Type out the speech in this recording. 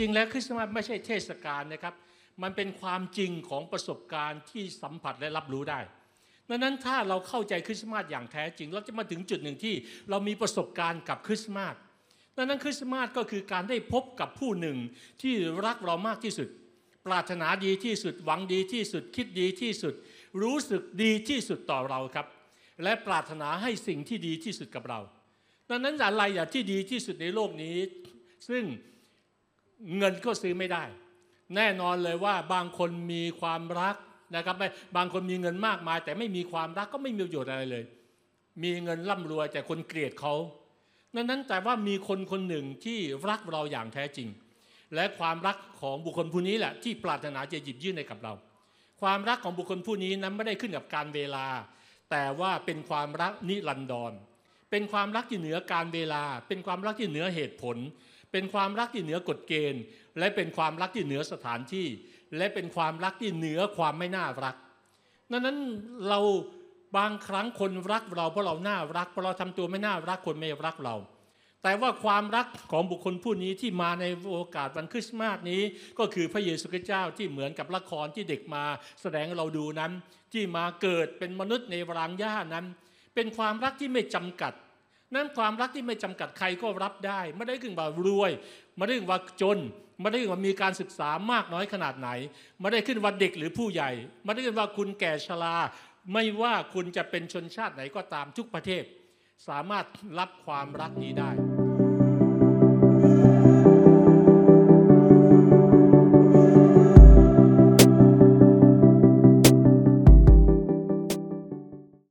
ริง ๆ แล้วคริสต์มาสไม่ใช่เทศกาลนะครับ มันเป็นความจริงของประสบการณ์ที่สัมผัสและรับรู้ได้ดังนั้นถ้าเราเข้าใจคริสต์มาสอย่างแท้จริง เราจะมาถึงจุดหนึ่งที่เรามีประสบการณ์กับคริสต์มาสดังนั้นคริสต์มาสก็คือการได้พบกับผู้หนึ่งที่รักเรามากที่สุด ปรารถนาดีที่สุดหวังดีที่สุดคิดดีที่สุด รู้สึกดีที่สุดต่อเราครับ และปรารถนาให้สิ่งที่ดีที่สุดกับเรา ดังนั้นอะไรอย่างที่ดีที่สุดในโลกนี้ ซึ่ง เงินก็ซื้อไม่ได้ แน่นอนเลยว่าบางคนมีความรักนะครับไม่บางคนมีเงินมากมาย แต่ไม่มีความรักก็ไม่มีประโยชน์อะไรเลย มีเงินร่ำรวยแต่คนเกลียดเขาดังนั้นแต่ว่ามีคนคนหนึ่งที่รักเราอย่างแท้จริง และความรักของบุคคลผู้นี้แหละที่ปรารถนาจะหยิบยื่นให้กับเรา ความรักของบุคคลผู้นี้นั้นไม่ได้ขึ้นกับการเวลา แต่ว่าเป็นความรักนิรันดรเป็นความรักที่เหนือการเวลา เป็นความรักที่เหนือเหตุผล เป็นความรักที่เหนือกฎเกณฑ์ และเป็นความรักที่เหนือสถานที่ และเป็นความรักที่เหนือความไม่น่ารักดังนั้นเราบางครั้งคนรักเราเพราะเราน่ารักเพราะเราทำตัวไม่น่ารักคนไม่รักเรา แต่ว่าความรักของบุคคลผู้นี้ที่มาในโอกาสวันคริสต์มาสนี้ ก็คือพระเยซูคริสต์เจ้าที่เหมือนกับละครที่เด็กมาแสดงเราดูนั้น ที่มาเกิดเป็นมนุษย์ในรางหญ้านั้น เป็นความรักที่ไม่จำกัด นั้นความรักที่ไม่จำกัดใครก็รับได้ ไม่ได้ขึ้นว่ารวย ไม่ได้ขึ้นว่าจน ไม่ได้ขึ้นว่ามีการศึกษามากน้อยขนาดไหน ไม่ได้ขึ้นว่าเด็กหรือผู้ใหญ่ ไม่ได้ขึ้นว่าคุณแก่ชรา ไม่ว่าคุณจะเป็นชนชาติไหนก็ตามทุกประเทศ สามารถรับความรักนี้ได้